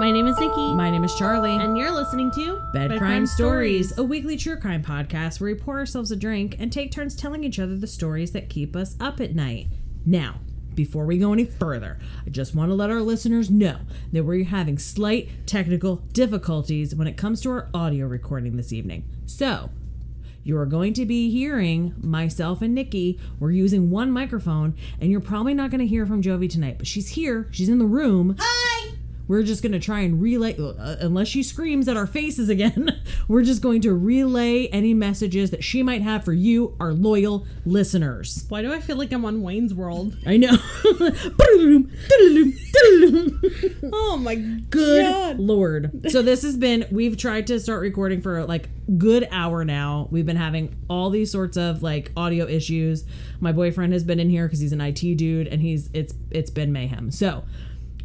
My name is Nikki. My name is Charlie. and you're listening to Bed Crime, Stories, a weekly true crime podcast where we pour ourselves a drink and take turns telling each other the stories that keep us up at night. Now, before we go any further, I just want to let our listeners know that we're having slight technical difficulties when it comes to our audio recording this evening. So, you are going to be hearing myself and Nikki. We're using one microphone, and you're probably not going to hear from Jovi tonight, but she's here. She's in the room. We're just going to try and relay, uh, unless she screams at our faces again, we're just going to relay any messages that she might have for you, our loyal listeners. Why do I feel like I'm on Wayne's World? I know. Oh my Good God. lord. So this has been we've tried to start recording for like good hour now. We've been having all these sorts of like audio issues. My boyfriend has been in here cuz he's an IT dude and he's it's it's been mayhem. So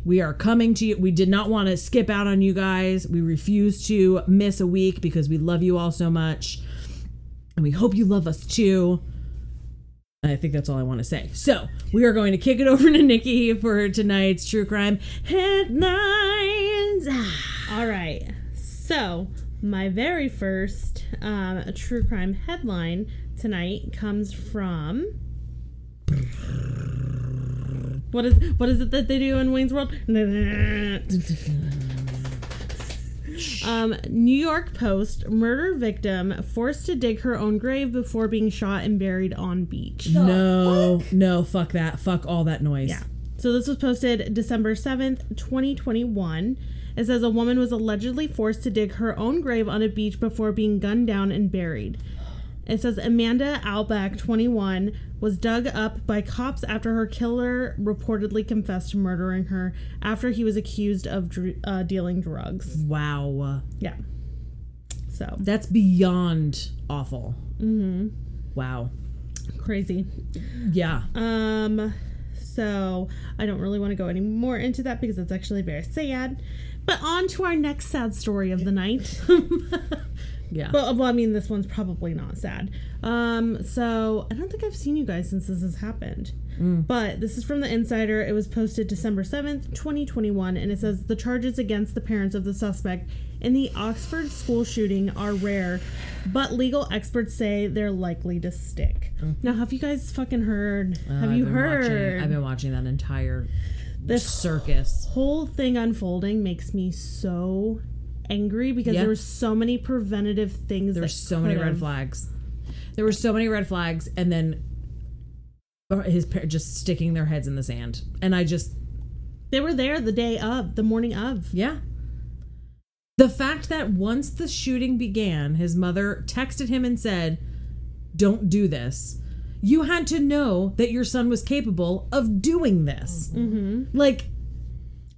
we are coming to you. We did not want to skip out on you guys. We refuse to miss a week because we love you all so much. And we hope you love us too. I think that's all I want to say. So we are going to kick it over to Nikki for tonight's true crime headlines. All right. So, my very first um, true crime headline tonight comes from. What is what is it that they do in Wayne's World? Um, New York Post murder victim forced to dig her own grave before being shot and buried on beach. No, no, fuck that. Fuck all that noise. Yeah. So this was posted December 7th, 2021. It says a woman was allegedly forced to dig her own grave on a beach before being gunned down and buried. It says Amanda Alback, 21, was dug up by cops after her killer reportedly confessed to murdering her after he was accused of dr- uh, dealing drugs. Wow. Yeah. So That's beyond awful. Mm-hmm. Wow. crazy. Yeah. Um, so I don't really want to go any more into that because it's actually very sad. But on to our next sad story of the night. Yeah. Well, well, I mean, this one's probably not sad. Um, so I don't think I've seen you guys since this has happened. But this is from the Insider. It was posted December 7th, 2021, and it says the charges against the parents of the suspect in the Oxford school shooting are rare, but legal experts say they're likely to stick. Now, have you guys fucking heard? Uh, have I've you heard? Watching, I've been watching that entire This circus. whole thing unfolding makes me so angry because Yeah. there were so many preventative things. There were so many red flags. There were so many red flags, and then uh, his parents just sticking their heads in the sand. And I just, They were there the day of, the morning of. yeah. The fact that once the shooting began, his mother texted him and said, Don't do this. You had to know that your son was capable of doing this. Mm-hmm. Like,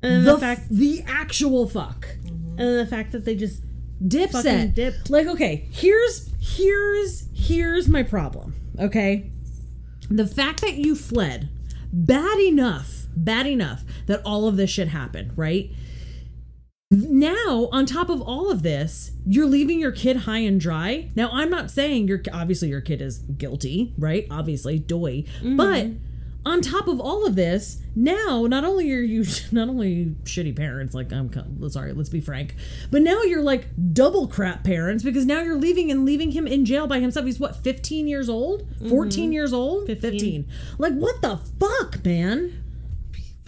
And the, the, fact, the actual fuck. And the fact that they just Dipset. dipped. Like, okay, here's here's here's my problem. Okay, the fact that you fled, bad enough, bad enough that all of this shit happened, right? Now, on top of all of this, you're leaving your kid high and dry. Now, I'm not saying your obviously your kid is guilty, right? Obviously, doy. Mm-hmm. But on top of all of this, now not only are you not only shitty parents, like I'm sorry, let's be frank, but now you're like double crap parents because now you're leaving and leaving him in jail by himself. He's what, 15 years old? Mm-hmm. 14 years old? 15. Like what the fuck, man?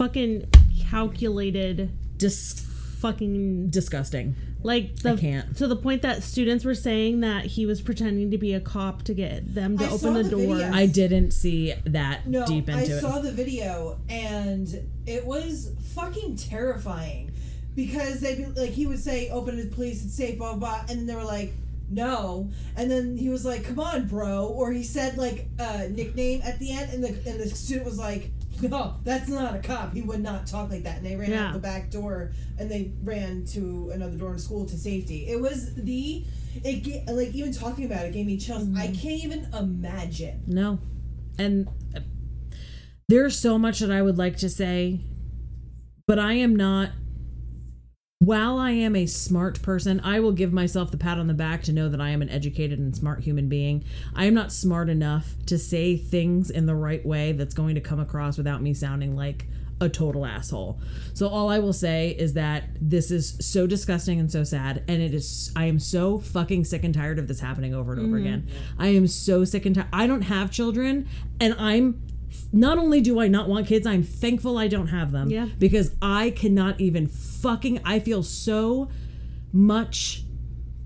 fucking calculated Dis- fucking disgusting. like the I can't. to the point that students were saying that he was pretending to be a cop to get them to I open the, the door. video. I didn't see that No, deep I into it. I saw the video and it was fucking terrifying because they like he would say open the police it's safe blah blah blah and then they were like no and then he was like come on bro or he said like a nickname at the end and the and the student was like no that's not a cop he would not talk like that and they ran Yeah. out the back door and they ran to another door in school to safety it was the it ga- like even talking about it gave me chills I Mm-hmm. can't even imagine No. And uh, there's so much that I would like to say, but I am not. While I am a smart person, I will give myself the pat on the back to know that I am an educated and smart human being. I am not smart enough to say things in the right way that's going to come across without me sounding like a total asshole. So all I will say is that this is so disgusting and so sad and it is I am so fucking sick and tired of this happening over and over mm-hmm. again. I am so sick and tired. I don't have children and I'm not only do I not want kids, I'm thankful I don't have them. Yeah. Because I cannot even fucking I feel so much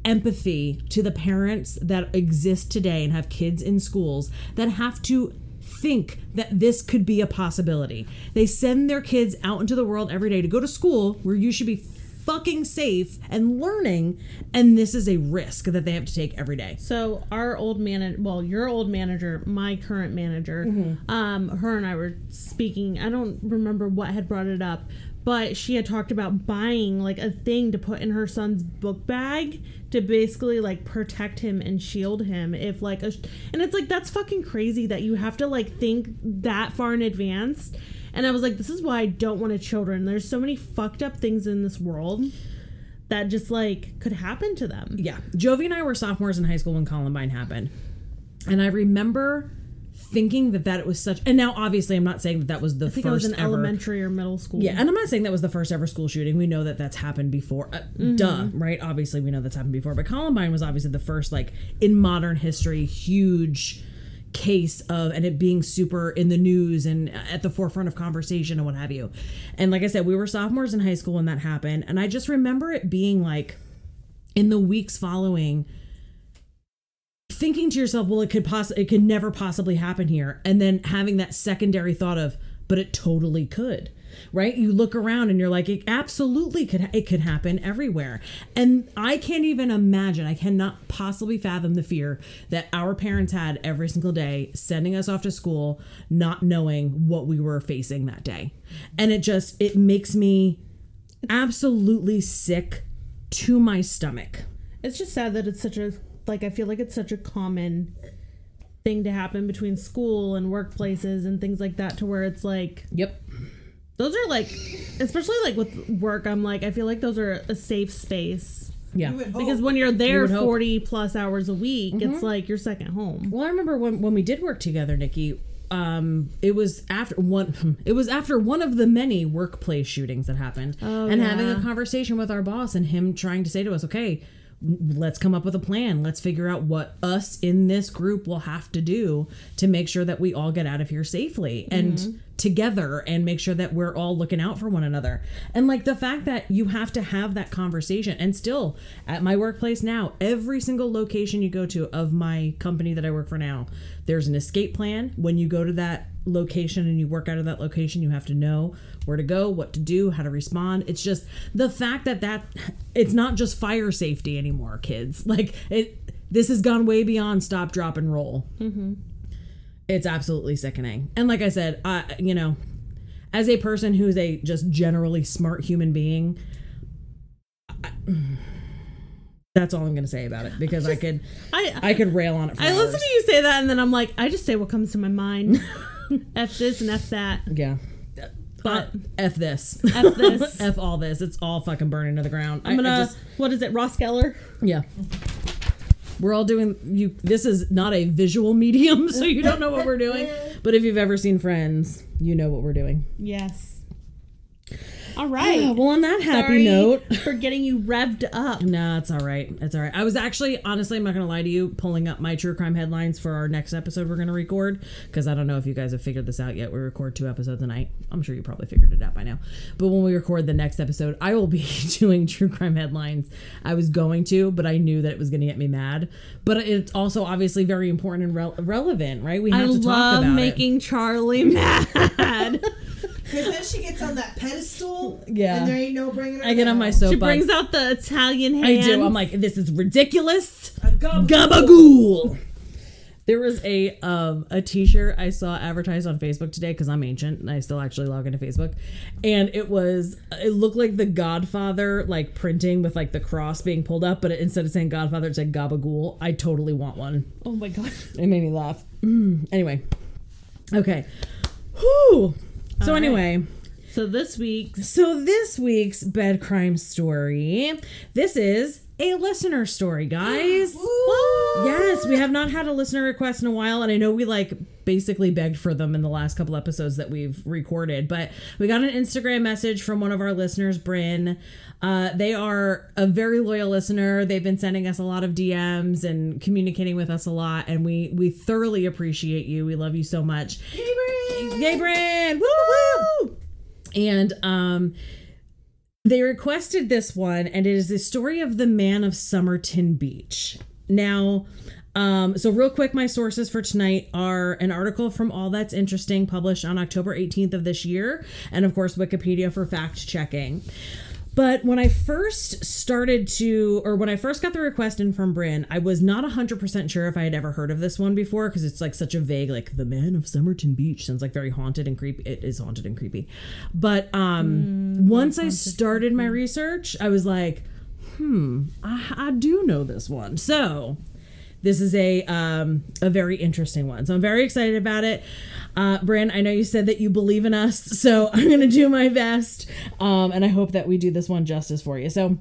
empathy to the parents that exist today and have kids in schools that have to think that this could be a possibility. They send their kids out into the world every day to go to school where you should be fucking safe and learning and this is a risk that they have to take every day. So our old manager, well, your old manager, my current manager, Mm-hmm. um, her and I were speaking. I don't remember what had brought it up, but she had talked about buying like a thing to put in her son's book bag to basically like protect him and shield him if like a, and it's like that's fucking crazy that you have to like think that far in advance. And I was like, this is why I don't want a children. There's so many fucked up things in this world that just like could happen to them. Yeah. Jovi and I were sophomores in high school when Columbine happened. And I remember thinking that that it was such and now obviously I'm not saying that that was the I think first I was in ever elementary or middle school. Yeah, and I'm not saying that was the first ever school shooting. We know that that's happened before. Uh, Duh, right? Obviously, we know that's happened before. But Columbine was obviously the first, like, in modern history, huge case of, and it being super in the news and at the forefront of conversation and what have you. And like I said, we were sophomores in high school when that happened. And I just remember it being like, in the weeks following, thinking to yourself, well, it could possibly, it could never possibly happen here, and then having that secondary thought of, but it totally could, right? You look around and you're like, it absolutely could, it could happen everywhere, and I can't even imagine, I cannot possibly fathom the fear that our parents had every single day, sending us off to school, not knowing what we were facing that day, and it just, it makes me absolutely sick to my stomach. It's just sad that it's such a like I feel like it's such a common thing to happen between school and workplaces and things like that to where it's like Yep. Those are like especially like with work I'm like I feel like those are a safe space Yeah. You would hope. because when you're there would hope. Mm-hmm. 40 plus hours a week it's like your second home. Well, I remember when when we did work together, Nikki. Um, it was after one. It was after one of the many workplace shootings that happened, Oh, and having a conversation with our boss and him trying to say to us, "Okay, let's come up with a plan. Let's figure out what us in this group will have to do to make sure that we all get out of here safely and Mm-hmm. Together and make sure that we're all looking out for one another. And like the fact that you have to have that conversation and still at my workplace now, every single location you go to of my company that I work for now, there's an escape plan. When you go to that location and you work out of that location, you have to know where to go, what to do, how to respond. It's just the fact that that it's not just fire safety anymore, kids. Like it this has gone way beyond stop, drop, and roll. Mm-hmm. It's absolutely sickening. And like I said, I you know, as a person who's a just generally smart human being, I, that's all I'm going to say about it because I could I I could rail on it. For I hours. listen to you say that and then I'm like I just say what comes to my mind. F this and F that. Yeah. But F this. F this. F all this. It's all fucking burning to the ground. I'm gonna what is it, Ross Geller? yeah. We're all doing you this is not a visual medium, so you don't know what we're doing. But if you've ever seen Friends, you know what we're doing. Yes. All right. well on that happy Sorry note. for getting you revved up. No, it's all right. It's all right. I was actually, honestly, I'm not going to lie to you, pulling up my true crime headlines for our next episode we're going to record because I don't know if you guys have figured this out yet. We record two episodes a night. I'm sure you probably figured it out by now. But when we record the next episode, I will be doing true crime headlines. I was going to, but I knew that it was going to get me mad. But it's also obviously very important and rel- relevant, right? We I have to talk love about it. making Charlie mad. Because then she gets on that pedestal. Yeah. And there ain't no bringing her I get on down. my she soapbox. brings out the Italian hand. I do. I'm like, this is ridiculous. A gum- Gabagool. There was a um a t-shirt I saw advertised on Facebook today because I'm ancient and I still actually log into Facebook, and it was it looked like the Godfather like printing with like the cross being pulled up, but it, instead of saying Godfather, it said Gabagool. I totally want one. oh my god. It made me laugh. Mm, anyway, okay. Whew. So right. anyway, So this week's So this week's bed crime story, this is a listener story, guys. Yes, we have not had a listener request in a while, and I know we like basically begged for them in the last couple episodes that we've recorded, but we got an Instagram message from one of our listeners, Bryn. Uh, they are a very loyal listener. They've been sending us a lot of DMs and communicating with us a lot, and we we thoroughly appreciate you. We love you so much. Yay, Bryn! Woo woo! And um they requested this one, and it is the story of the man of Somerton Beach. Now, um, so real quick, my sources for tonight are an article from All That's Interesting published on October 18th of this year, and of course, Wikipedia for fact checking. But when I first started to, or when I first got the request in from Bryn, I was not 100% sure if I had ever heard of this one before because it's like such a vague, like, the man of Somerton Beach sounds like very haunted and creepy. It is haunted and creepy. But um, once I started my research, I was like, hmm, I, I do know this one. So this is a um, a very interesting one. So I'm very excited about it. Uh, Bryn, I know you said that you believe in us, so I'm gonna do my best, um, and I hope that we do this one justice for you. So.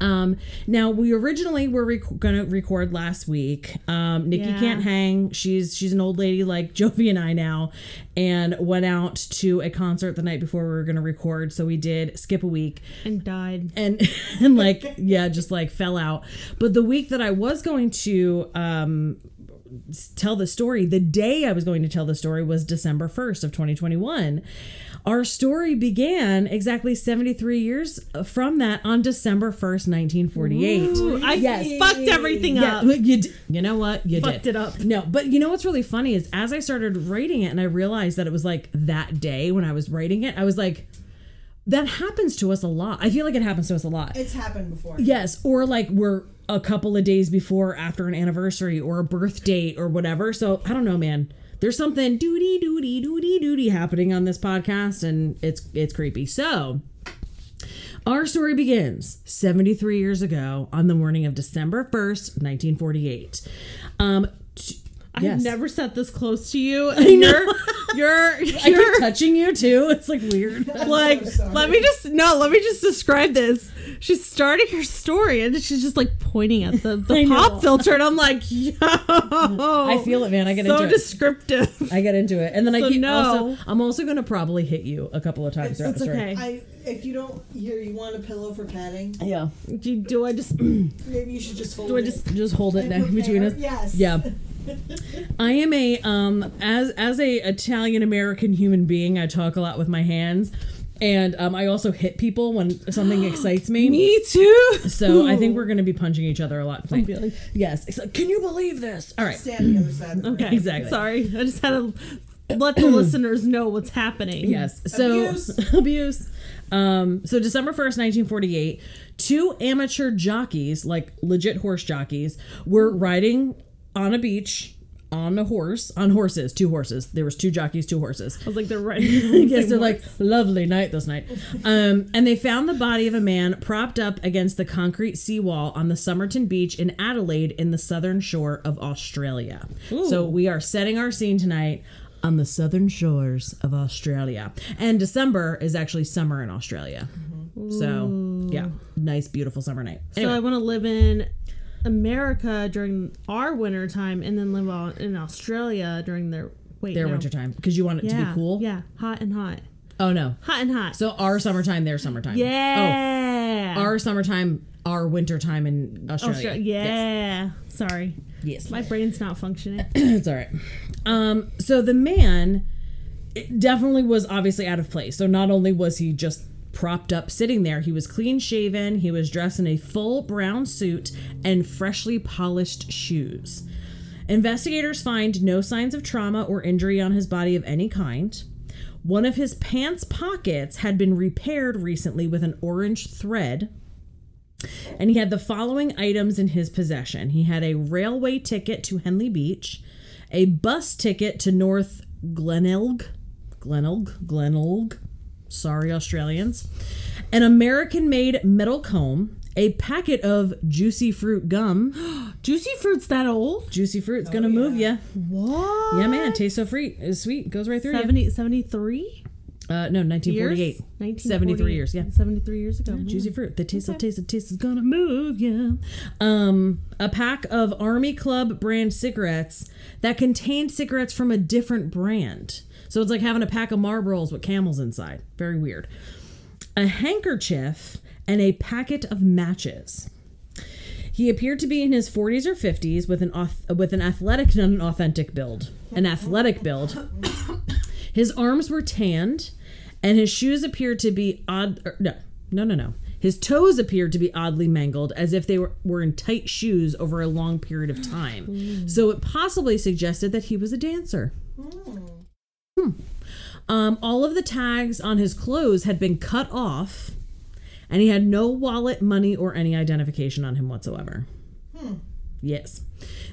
Um, now we originally were rec- gonna record last week. Um, Nikki Yeah. can't hang. She's she's an old lady like Jovi and I now, and went out to a concert the night before we were gonna record. So we did skip a week and died. and and like yeah just like fell out but the week that i was going to um tell the story the day i was going to tell the story was december 1st of 2021 our story began exactly 73 years uh, from that on december 1st 1948 Ooh, I Yes. fucked everything yeah, up. you, d- you know what? You Fucked did. it up. No, but you know what's really funny is as I started writing it and I realized that it was like that day when I was writing it, I was like, that happens to us a lot. I feel like it happens to us a lot. It's happened before. Yes, or like we're a couple of days before after an anniversary or a birth date or whatever. So I don't know, man. There's something doody doody doody doody happening on this podcast, and it's it's creepy. So our story begins 73 years ago on the morning of December 1st, 1948. Um, t- I've never sat this close to you. And know. you're you're I keep you're touching you too. It's like weird. like so let me just no, let me just describe this. She's starting her story and she's just like pointing at the, the pop filter and I'm like, yo I feel it, man. I get so into it. descriptive. I get into it, and then I So keep no. also. I'm also gonna probably hit you a couple of times throughout It's the story. okay. I if you don't here, you want a pillow for padding? Yeah, Do, do I just Maybe you should just hold I it. Do I just just hold it and down prepare. between us. Yes. Yeah. I am a um as as a Italian American human being. I talk a lot with my hands, and um I also hit people when something excites me. me too? So I think we're gonna be punching each other a lot tonight. feeling- Yes. It's like, can you believe this? All right. Stand the other side. Of the Okay. room. Exactly. Sorry. I just had to let the listeners know what's happening. Yes. So Abuse. abuse. Um, so December 1st, 1948, two amateur jockeys, like legit horse jockeys, were riding on a beach on a horse, on horses, two horses. There was two jockeys, two horses. I was like, they're right. Yes, they're like lovely night this night. Um, and they found the body of a man propped up against the concrete seawall on the Somerton Beach in Adelaide in the southern shore of Australia. So we are setting our scene tonight on the southern shores of Australia. And December is actually summer in Australia. So yeah, nice, beautiful summer night. So I want to live in America during our winter time and then live on, in Australia during their wait their no. winter time because you want it Yeah, to be cool. Yeah, hot and hot, Oh no. hot and hot. So our summertime, their summertime. yeah, Oh, our summertime, our winter time in Australia. Austra- yeah. Sorry, Yes. my brain's not functioning. it's all right. Um, so the man it definitely was obviously out of place. So not only was he just propped up sitting there, he was clean shaven, he was dressed in a full brown suit and freshly polished shoes. Investigators find no signs of trauma or injury on his body of any kind. One of his pants pockets had been repaired recently with an orange thread. And he had the following items in his possession. He had a railway ticket to Henley Beach, a bus ticket to North Glenelg, Glenelg, Glenelg, sorry Australians, an American-made metal comb, a packet of juicy fruit gum. Juicy fruit's that old? Juicy fruit's gonna move you. What? Yeah, man, tastes so free. It's sweet. Goes right through you. 70, 73? Uh, no, 1948. 73 years, yeah. 73 years ago. Juicy fruit. The taste of taste of taste is gonna move you. Um, a pack of Army Club brand cigarettes that contained cigarettes from a different brand. So it's like having a pack of Marlboros with camels inside. Very weird. A handkerchief and a packet of matches. He appeared to be in his 40s or 50s with an with an athletic, not an authentic build, an athletic build. His arms were tanned, and his shoes appeared to be odd. er, no, no, no, no. His toes appeared to be oddly mangled, as if they were, were in tight shoes over a long period of time. So it possibly suggested that he was a dancer. Hmm. Um, all of the tags on his clothes had been cut off, and he had no wallet, money, or any identification on him whatsoever. Yes.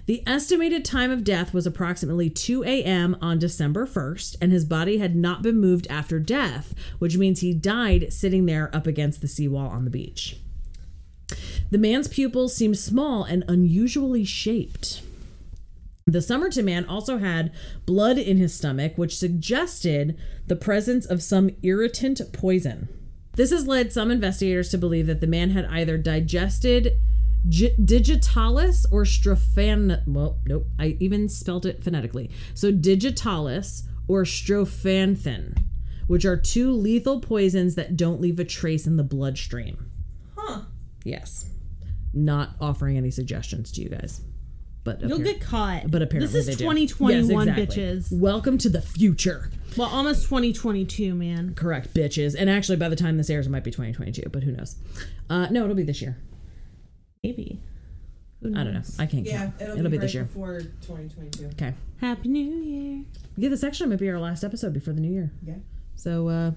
The estimated time of death was approximately 2 a.m. on December 1st, and his body had not been moved after death, which means he died sitting there up against the seawall on the beach. The man's pupils seemed small and unusually shaped. The Somerton man also had blood in his stomach, which suggested the presence of some irritant poison. This has led some investigators to believe that the man had either digested G- digitalis or strophan. Well, nope, I even spelt it phonetically. So digitalis or strophanthin, which are two lethal poisons that don't leave a trace in the bloodstream. Huh. Yes, not offering any suggestions to you guys, but You'll get caught. but apparently this is they do. 2021, Yes, exactly. bitches. Welcome to the future. Well, almost 2022, man. Correct, bitches. And actually, by the time this airs, it might be 2022, but who knows? Uh, no, it'll be this year. Maybe. Who I don't know. I can't Yeah, count. it'll, It'll, be, be, this year. before 2022. Okay. Happy New Year. Yeah, this actually might be our last episode before the new year. Yeah. So, uh,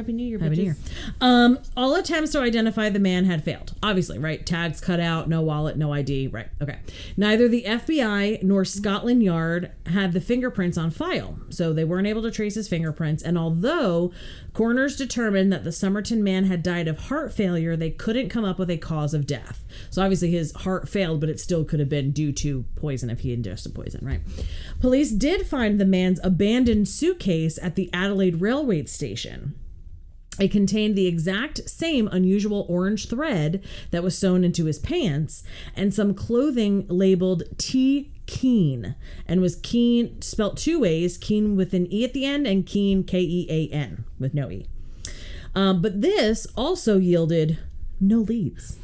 Happy New Year, Happy bitches. New Year. Um, all attempts to identify the man had failed. Obviously, right? Tags cut out, no wallet, no ID. Right. Okay. Neither the FBI nor Scotland Yard had the fingerprints on file, so they weren't able to trace his fingerprints. And although coroners determined that the Somerton man had died of heart failure, they couldn't come up with a cause of death. So obviously his heart failed, but it still could have been due to poison if he ingested poison, right? Police did find the man's abandoned suitcase at the Adelaide railway station. It contained the exact same unusual orange thread that was sewn into his pants and some clothing labeled T Keen and was Keen spelt two ways Keane with an E at the end and Kean K E A N with no E. Um, but this also yielded no leads.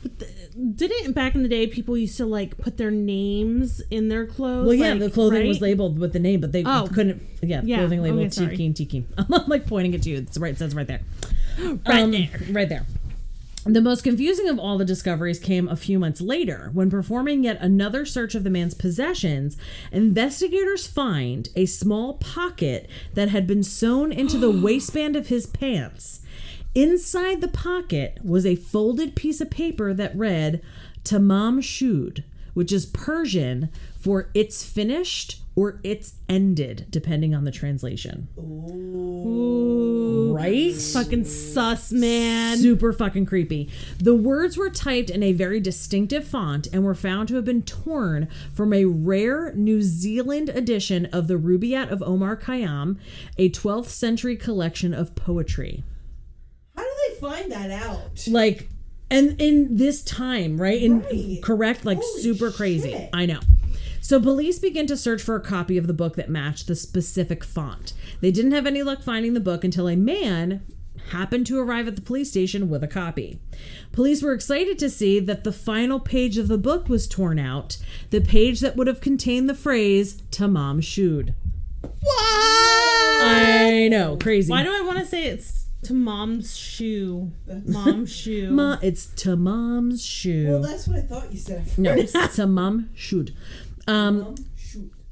Didn't back in the day people used to like put their names in their clothes? Well, yeah, like, the clothing was labeled with the name, but they Oh. couldn't. Yeah, Yeah, clothing labeled okay, T. Keen T Keen. I'm like pointing it to you. It's right. It says right there. Right Um, there. Right there. The most confusing of all the discoveries came a few months later when performing yet another search of the man's possessions, investigators find a small pocket that had been sewn into the waistband of his pants. Inside the pocket was a folded piece of paper that read Tamam Shud, which is Persian for it's finished or it's ended, depending on the translation. Ooh, Right? fucking sus, man. Super fucking creepy. The words were typed in a very distinctive font and were found to have been torn from a rare New Zealand edition of the Rubaiyat of Omar Khayyam, a 12th century collection of poetry. How do they find that out? Like, and in this time, right? In Right. correct, like Holy super crazy. shit. I know. So police began to search for a copy of the book that matched the specific font. They didn't have any luck finding the book until a man happened to arrive at the police station with a copy. Police were excited to see that the final page of the book was torn out, the page that would have contained the phrase Tamam Shud. What? I know, crazy. Why do I want to say it's to mom's shoe? Mom's shoe. Ma, it's to mom's shoe. Well, that's what I thought you said. no, it's to Shud. Um, Um.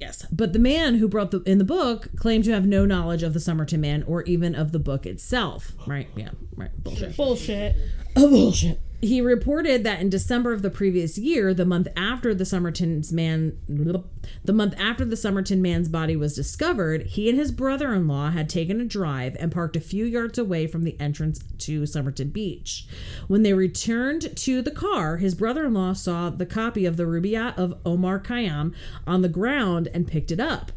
Yes, but the man who brought the in the book claimed to have no knowledge of the Somerton man or even of the book itself. Right? Yeah. Right. Bullshit. Bullshit. Oh, bullshit. He reported that in December of the previous year, the month after the Somerton's man, the month after the Somerton man's body was discovered, he and his brother-in-law had taken a drive and parked a few yards away from the entrance to Somerton Beach. When they returned to the car, his brother-in-law saw the copy of the Rubaiyat of Omar Khayyam on the ground and picked it up.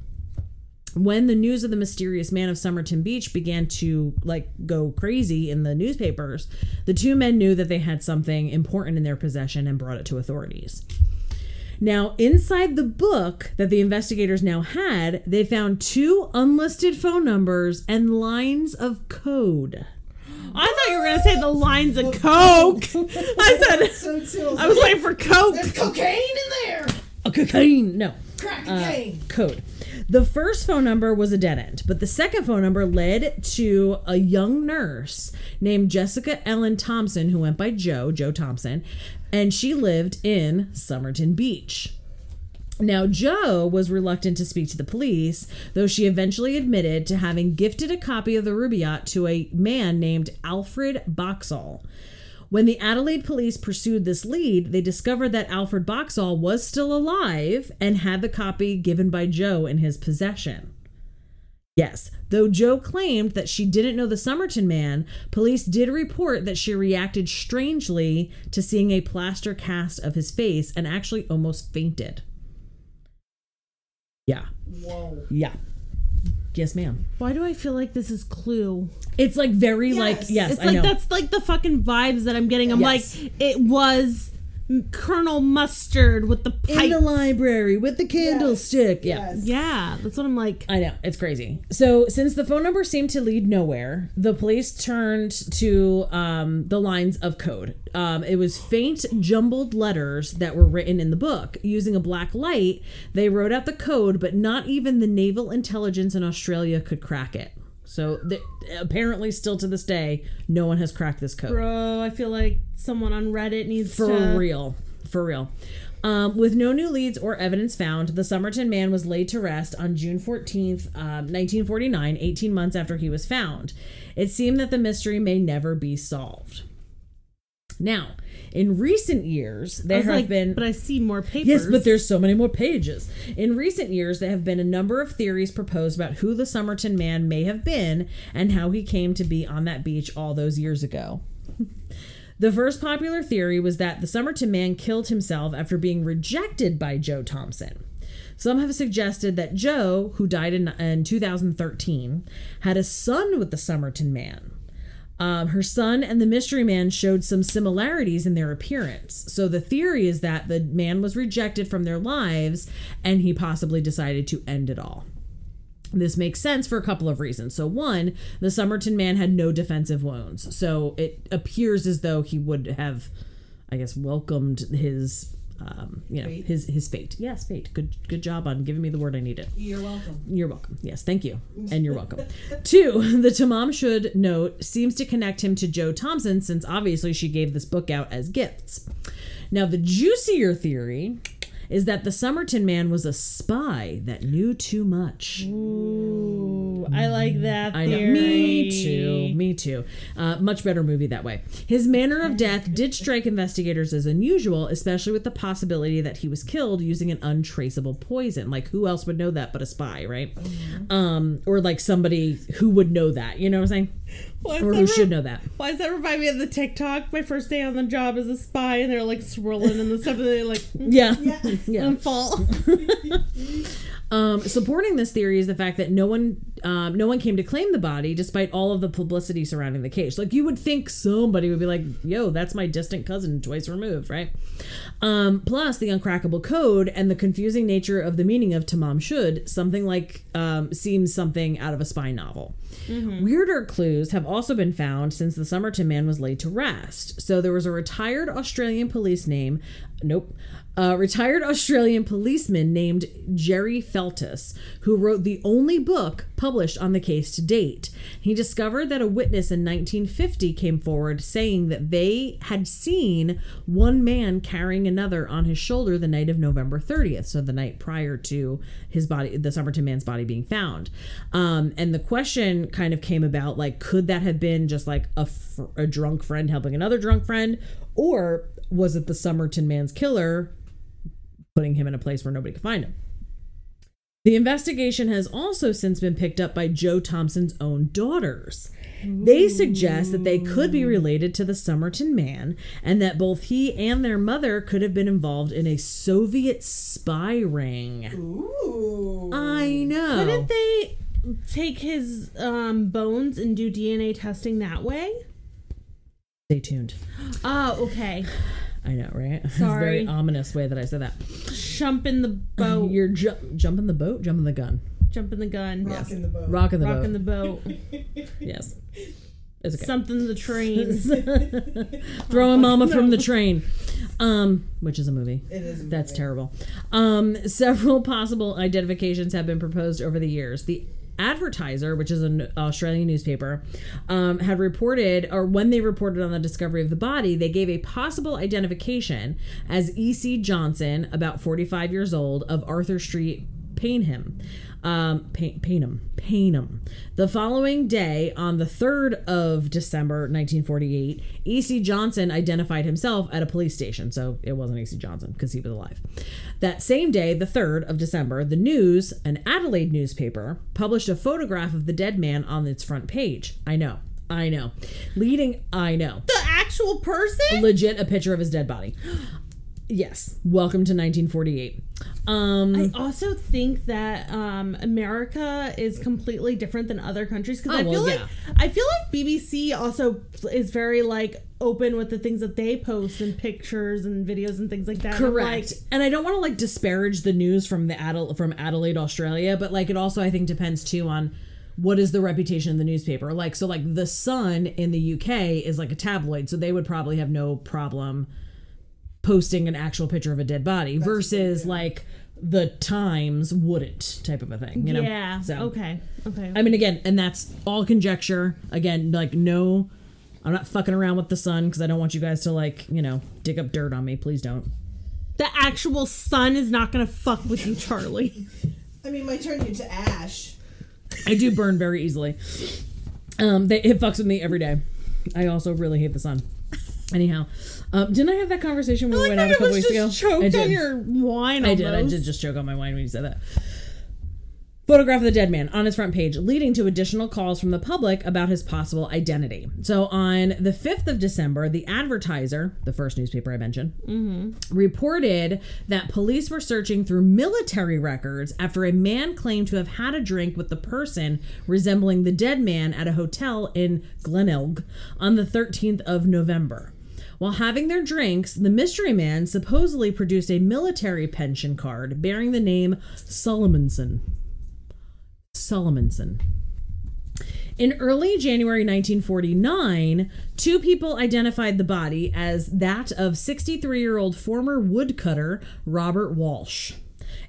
When the news of the mysterious man of Somerton Beach began to like go crazy in the newspapers, the two men knew that they had something important in their possession and brought it to authorities. Now, inside the book that the investigators now had, they found two unlisted phone numbers and lines of code. I thought you were gonna say the lines of coke. I said. I was waiting for coke. There's cocaine in there. A cocaine, no. Crack Uh, cocaine. code. The first phone number was a dead end, but the second phone number led to a young nurse named Jessica Ellen Thomson, who went by Jo, Jo Thomson, and she lived in Somerton Beach. Now, Jo was reluctant to speak to the police, though she eventually admitted to having gifted a copy of the Rubaiyat to a man named Alfred Boxall. When the Adelaide police pursued this lead, they discovered that Alfred Boxall was still alive and had the copy given by Jo in his possession. Yes, though Jo claimed that she didn't know the Somerton man, police did report that she reacted strangely to seeing a plaster cast of his face and actually almost fainted. Yeah, Whoa. yeah. Yes, ma'am. Why do I feel like this is Clue? It's like very Yes. like yes, It's I like know. that's like the fucking vibes that I'm getting. I'm Yes. like, it was Colonel Mustard with the pipe. in the library with the candlestick. Yeah. Yes. yeah, that's what I'm like. I know, it's crazy. So, since the phone number seemed to lead nowhere, the police turned to um, the lines of code. Um, it was faint, jumbled letters that were written in the book. Using a black light, they wrote out the code, but not even the naval intelligence in Australia could crack it. So, the, apparently, still to this day, no one has cracked this code. Bro, I feel like someone on Reddit needs For to. real. For real. Um, with no new leads or evidence found, the Somerton man was laid to rest on June 14th, um, 1949, 18 months after he was found. It seemed that the mystery may never be solved. Now, in recent years, there have like, been. but I see more papers. Yes, but there's so many more pages. In recent years, there have been a number of theories proposed about who the Somerton man may have been and how he came to be on that beach all those years ago. The first popular theory was that the Somerton man killed himself after being rejected by Jo Thomson. Some have suggested that Jo, who died in, in 2013, had a son with the Somerton man. Um, her son and the mystery man showed some similarities in their appearance. So the theory is that the man was rejected from their lives and he possibly decided to end it all. This makes sense for a couple of reasons. So, one, the Somerton man had no defensive wounds. So it appears as though he would have, I guess, welcomed his. Um, you know Fate? his his fate. Yes, fate. Good good job on giving me the word I needed. You're welcome. You're welcome. Yes, thank you. And you're welcome. Two, the Tamam Shud note seems to connect him to Jo Thomson since obviously she gave this book out as gifts. Now, the juicier theory is that the Somerton man was a spy that knew too much. Ooh, I like that I know. Me too. Me too. Uh, much better movie that way. His manner of death did strike investigators as unusual, especially with the possibility that he was killed using an untraceable poison. Like, who else would know that but a spy, right? Um, or like somebody who would know that. You know what I'm saying? Why Or who that should know that. Why does that remind me of the TikTok? My first day on the job as a spy, and they're like swirling and the stuff, and they're like, Yeah. Yeah. yeah. and fall. Um, supporting this theory is the fact that no one, um, no one came to claim the body, despite all of the publicity surrounding the case. Like you would think somebody would be like, "Yo, that's my distant cousin, twice removed," right? Um, plus, the uncrackable code and the confusing nature of the meaning of tamam shud something like um, seems something out of a spy novel. Mm-hmm. Weirder clues have also been found since the Somerton man was laid to rest. So there was a retired Australian police name, nope, a retired Australian policeman named Gerry Feltus, who wrote the only book published on the case to date. He discovered that a witness in 1950 came forward saying that they had seen one man carrying another on his shoulder the night of November 30th, so the night prior to his body, the Somerton man's body being found. Um, and the question kind of came about like, could that have been just like a, fr- a drunk friend helping another drunk friend, or was it the Somerton man's killer putting him in a place where nobody could find him? The investigation has also since been picked up by Jo Thomson's own daughters. They suggest that they could be related to the Somerton man and that both he and their mother could have been involved in a Soviet spy ring. Ooh. I know. Couldn't they take his um, bones and do DNA testing that way? Stay tuned. Oh, okay. I know, right? Sorry. very ominous way that I said that. Jump in the boat. You're ju- jumping the boat, jumping the gun, Jumping the gun. Rocking the boat. rocking the Rocking boat. the boat. yes, it's okay. Something the train. Throwing mama from the train, um, which is a movie. It is. a That's movie. terrible. Um, several possible identifications have been proposed over the years. The Advertiser, which is an Australian newspaper, um, had reported, or when they reported on the discovery of the body, they gave a possible identification as E.C. Johnson, about 45 years old, of Arthur Street, Payneham. Um, Pay- Paynham. Paynham. The following day, on the 3rd of December 1948, E.C. Johnson identified himself at a police station. So it wasn't E.C. Johnson because he was alive. That same day, the 3rd of December, the News, an Adelaide newspaper, published a photograph of the dead man on its front page. I know. I know. Leading, I know. the actual person? Legit a picture of his dead body. Yes. Welcome to 1948. Um, I also think that um, America is completely different than other countries because Oh, I feel well, like yeah. I feel like BBC also is very like open with the things that they post and pictures and videos and things like that. And I'm Correct. and I don't want to like disparage the news from the Adel- from Adelaide, Australia, but like it also I think depends too on what is the reputation of the newspaper. Like so like The Sun in the UK is like a tabloid, so they would probably have no problem posting an actual picture of a dead body versus like the Times wouldn't type of a thing, you know. yeah. So Okay. Okay. I mean again, and that's all conjecture. Again, like no I'm not fucking around with the sun because I don't want you guys to like, you know, dig up dirt on me. Please don't. the actual sun is not gonna fuck with you, Charlie. I mean, my turn you to ash. I do burn very easily. Um, they, it fucks with me every day. I also really hate the sun. Anyhow, um, didn't I have that conversation when we went out a couple weeks ago? choked I did. on your wine. I did. I almost. did just choke on my wine when you said that. Photograph of the dead man on his front page, leading to additional calls from the public about his possible identity. So, on the 5th of December, the Advertiser, the first newspaper I mentioned, reported that police were searching through military records after a man claimed to have had a drink with the person resembling the dead man at a hotel in Glenelg on the 13th of November. While having their drinks, the mystery man supposedly produced a military pension card bearing the name Solomonson. Solomonson. In early January 1949, two people identified the body as that of 63 year old former woodcutter Robert Walsh.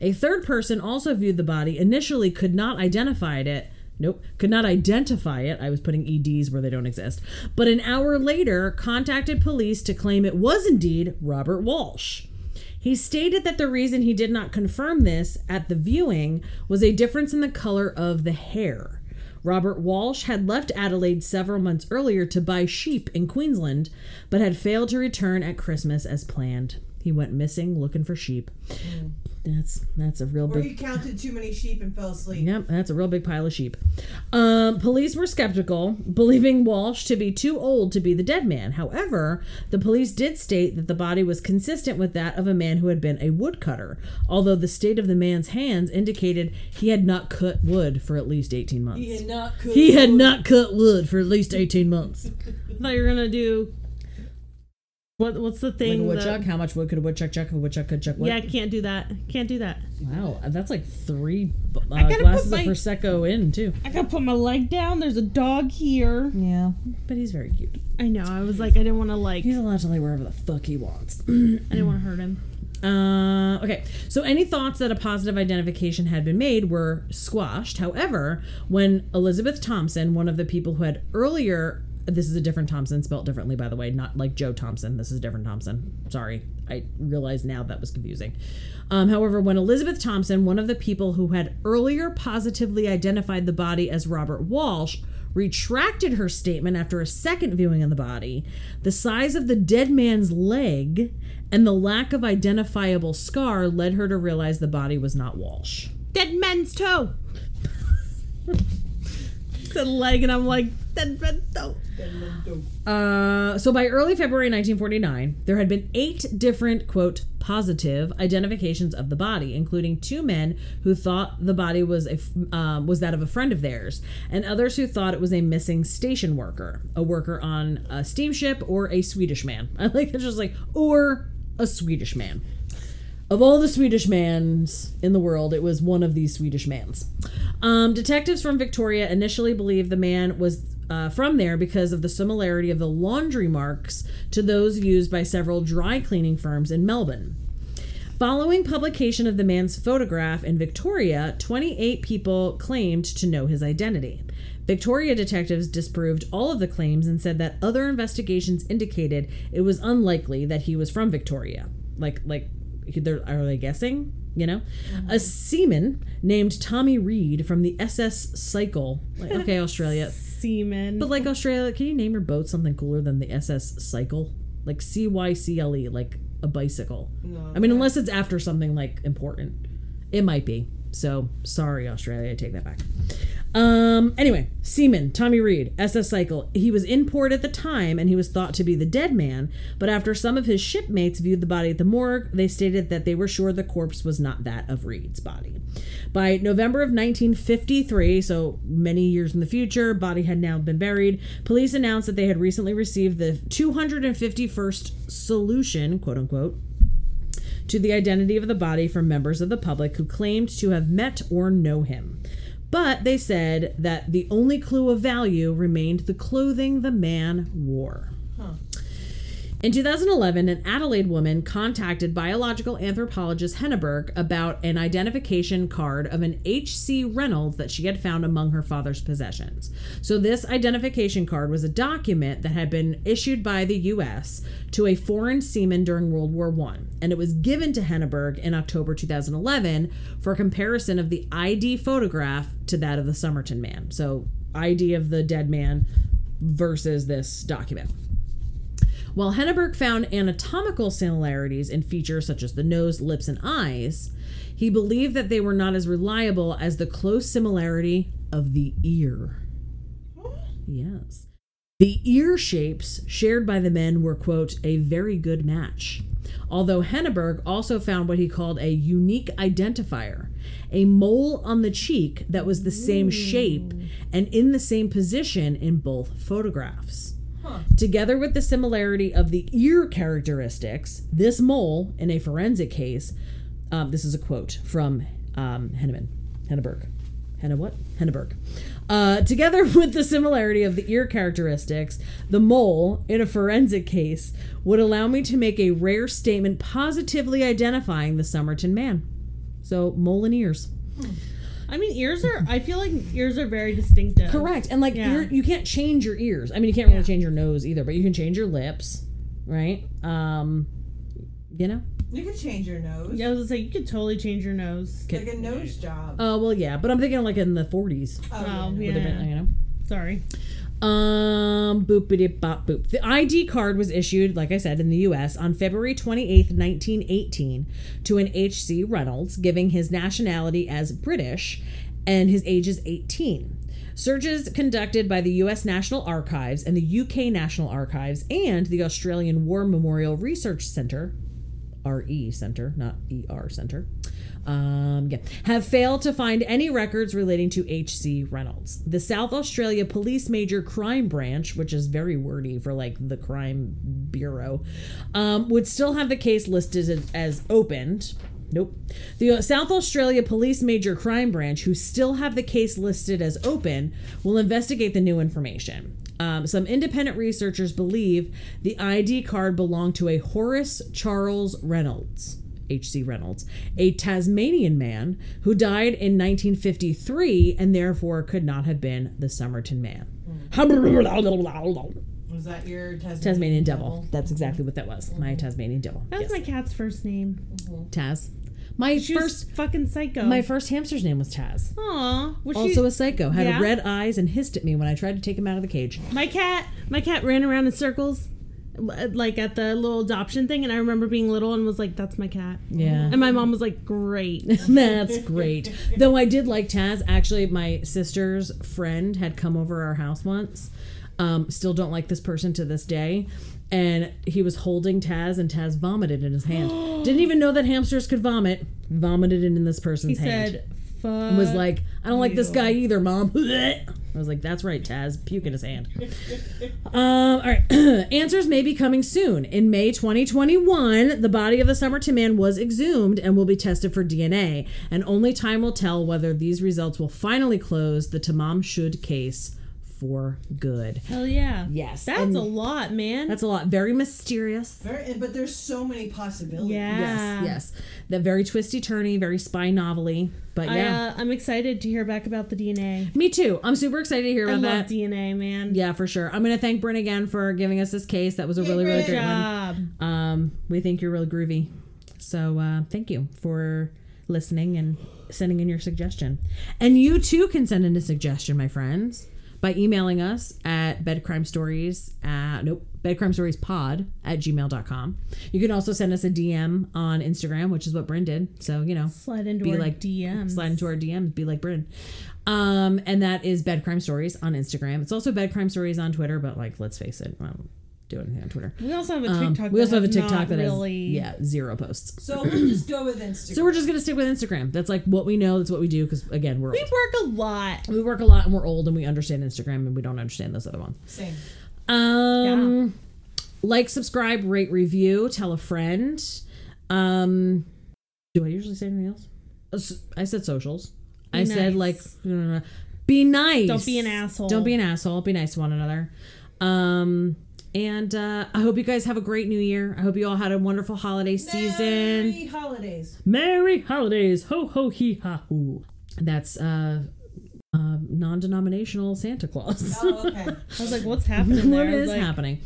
A third person also viewed the body, initially could not identify it. Nope, could not identify it. I was putting EDs where they don't exist. But an hour later, contacted police to claim it was indeed Robert Walsh. He stated that the reason he did not confirm this at the viewing was a difference in the color of the hair. Robert Walsh had left Adelaide several months earlier to buy sheep in Queensland, but had failed to return at Christmas as planned. He went missing looking for sheep. Hmm. That's that's a real big. Or he counted too many sheep and fell asleep. Yep, that's a real big pile of sheep. Um, police were skeptical, believing Walsh to be too old to be the dead man. However, the police did state that the body was consistent with that of a man who had been a woodcutter, although the state of the man's hands indicated he had not cut wood for at least 18 months. He had not cooked. He had not cut wood for at least 18 months. I thought you were gonna do. What What's the Like a thing? that- woodchuck? How much wood could a woodchuck chuck a woodchuck could chuck wood? yeah, I can't do that. Can't do that. Wow, that's like three uh, glasses my- of Prosecco in, too. I gotta put my leg down. There's a dog here. Yeah, but he's very cute. I know. I was like, I didn't want to like. He's allowed to lay wherever the fuck he wants. I didn't want to hurt him. Uh, okay, so any thoughts that a positive identification had been made were squashed. However, when Elizabeth Thompson, one of the people who had earlier, this is a different Thompson, spelled differently, by the way, not like Jo Thomson. This is a different Thompson. Sorry, I realized now that was confusing. Um, however, when Elizabeth Thompson, one of the people who had earlier positively identified the body as Robert Walsh, retracted her statement after a second viewing of the body, the size of the dead man's leg and the lack of identifiable scar led her to realize the body was not Walsh. Dead man's toe. Said leg, and I'm like dead man's. Uh, so by early February 1949, there had been eight different, quote, positive identifications of the body, including two men who thought the body was a f- um, was that of a friend of theirs, and others who thought it was a missing station worker, a worker on a steamship, or a Swedish man. I like it's just like or a Swedish man. Of all the Swedish mans in the world, it was one of these Swedish mans. Um, detectives from Victoria initially believed the man was uh, from there because of the similarity of the laundry marks to those used by several dry cleaning firms in Melbourne. Following publication of the man's photograph in Victoria, 28 people claimed to know his identity. Victoria detectives disproved all of the claims and said that other investigations indicated it was unlikely that he was from Victoria. Like, like, they're, are they guessing? You know, a mm-hmm. seaman named Tommy Reed from the SS Cycle. Like, okay, Australia, seaman. but like Australia, can you name your boat something cooler than the SS Cycle? Like C Y C L E, like a bicycle. No, I mean, unless it's after something like important, it might be. So sorry, Australia, I take that back. Um. Anyway, Seaman Tommy Reed, SS Cycle. He was in port at the time, and he was thought to be the dead man. But after some of his shipmates viewed the body at the morgue, they stated that they were sure the corpse was not that of Reed's body. By November of 1953, so many years in the future, body had now been buried. Police announced that they had recently received the 251st solution, quote unquote, to the identity of the body from members of the public who claimed to have met or know him. But they said that the only clue of value remained the clothing the man wore. In 2011, an Adelaide woman contacted biological anthropologist Henneberg about an identification card of an H.C. Reynolds that she had found among her father's possessions. So, this identification card was a document that had been issued by the U.S. to a foreign seaman during World War I, and it was given to Henneberg in October 2011 for comparison of the ID photograph to that of the Somerton man. So, ID of the dead man versus this document. While Henneberg found anatomical similarities in features such as the nose, lips, and eyes, he believed that they were not as reliable as the close similarity of the ear. Yes. The ear shapes shared by the men were, quote, a very good match. Although Henneberg also found what he called a unique identifier, a mole on the cheek that was the same shape and in the same position in both photographs. Together with the similarity of the ear characteristics, this mole, in a forensic case, um, this is a quote from um, Henneman, Henneberg. Henna what? Henneberg. Uh, together with the similarity of the ear characteristics, the mole, in a forensic case, would allow me to make a rare statement positively identifying the Somerton man. So, mole and ears. I mean, ears are. I feel like ears are very distinctive. Correct. And like Yeah. ear, you can't change your ears. I mean, you can't really Yeah. change your nose either, but you can change your lips, right? Um, you know. You could change your nose. Yeah, I was gonna say you could totally change your nose. Like a nose job. Oh well, yeah, but I'm thinking like in the 40s. oh, Oh, yeah. been, you know. Sorry. Um, boopity bop boop. The ID card was issued, like I said, in the U.S. on February 28th, 1918, to an H.C. Reynolds, giving his nationality as British, and his age is 18. Searches conducted by the U.S. National Archives and the U.K. National Archives and the Australian War Memorial Research Centre, RE Center, not ER Center, um, yeah, have failed to find any records relating to H.C. Reynolds. The South Australia Police Major Crime Branch, which is very wordy for like the crime bureau, um, would still have the case listed as, as opened. Nope. The South Australia Police Major Crime Branch, who still have the case listed as open, will investigate the new information. Um, some independent researchers believe the ID card belonged to a Horace Charles Reynolds, H.C. Reynolds, a Tasmanian man who died in 1953 and therefore could not have been the Somerton man. Was that your Tasmanian, Tasmanian devil. That's exactly what that was. My Tasmanian devil. That was Yes. my cat's first name. Mm-hmm. Taz. My She first was fucking psycho. my first hamster's name was Taz. Aw. Was she- Also a psycho. Had Yeah? red eyes and hissed at me when I tried to take him out of the cage. my cat. My cat ran around in circles, l- like at the little adoption thing, and I remember being little and was like, "That's my cat." Yeah. And my mom was like, "Great." That's great. Though I did like Taz. Actually, my sister's friend had come over our house once. Um, still don't like this person to this day. and he was holding Taz, and Taz vomited in his hand. Didn't even know that hamsters could vomit. Vomited it in this He person's hand. said, "Fuck." and was like, I don't like this guy either, mom. I was like, that's right, Taz. Puke in his hand. um, all right. Answers may be coming soon. In May 2021, the body of the Somerton man was exhumed and will be tested for DNA. And only time will tell whether these results will finally close the Tamam Shud case for good. Hell yeah. Yes. That's and a lot, man. That's a lot. Very mysterious. Very, but there's so many possibilities. yeah. Yes, yes. That very twisty turny, very spy novelly. But I, yeah. uh, I'm excited to hear back about the DNA. Me too. I'm super excited to hear I about love that. DNA, man. Yeah, for sure. I'm gonna thank Bryn again for giving us this case. That was a really, really Bryn. great one. Job. Um, we think you're really groovy. So uh, thank you for listening and sending in your suggestion. And you too can send in a suggestion, my friends, by emailing us at bedcrimestories at nope, bedcrimestoriespod at gmail.com. You can also send us a DM on Instagram, which is what Bryn did. So, you know, Slide into be our like dm slide into our DMs, be like Bryn. Um, and that is Bed Crime Stories on Instagram. It's also Bed Crime Stories on Twitter, but like, let's face it, don't do anything on Twitter. We also have a Um, TikTok. we also have a TikTok not that really. has yeah zero posts. So we'll just go with Instagram. So we're just gonna stick with Instagram. That's like what we know. That's what we do. Because again, we're We old. work a lot. we work a lot and we're old and we understand Instagram and we don't understand this other one. Same. Um, like, subscribe, rate, review, tell a friend. Um, do I usually say anything else? I said socials. I said like be nice. Don't be an asshole. Don't be an asshole. Be nice to one another. Um, and uh, I hope you guys have a great New Year. I hope you all had a wonderful holiday season. Merry holidays. Merry holidays. Ho ho hee ha hoo. That's uh, uh non-denominational Santa Claus. Oh, okay. I was like, what's happening there? what is like, happening?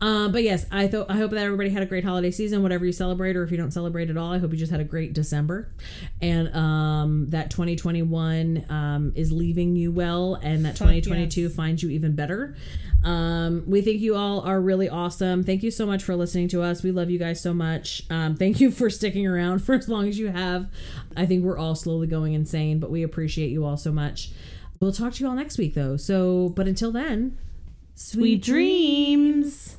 Um, but yes, I thought I hope that everybody had a great holiday season, whatever you celebrate, or if you don't celebrate at all, I hope you just had a great December, and um, that 2021 um, is leaving you well, and that 2022 yes. finds you even better. Um, we think you all are really awesome. Thank you so much for listening to us. We love you guys so much. Um, thank you for sticking around for as long as you have. I think we're all slowly going insane, but we appreciate you all so much. We'll talk to you all next week, though. So, but until then, Sweet dreams.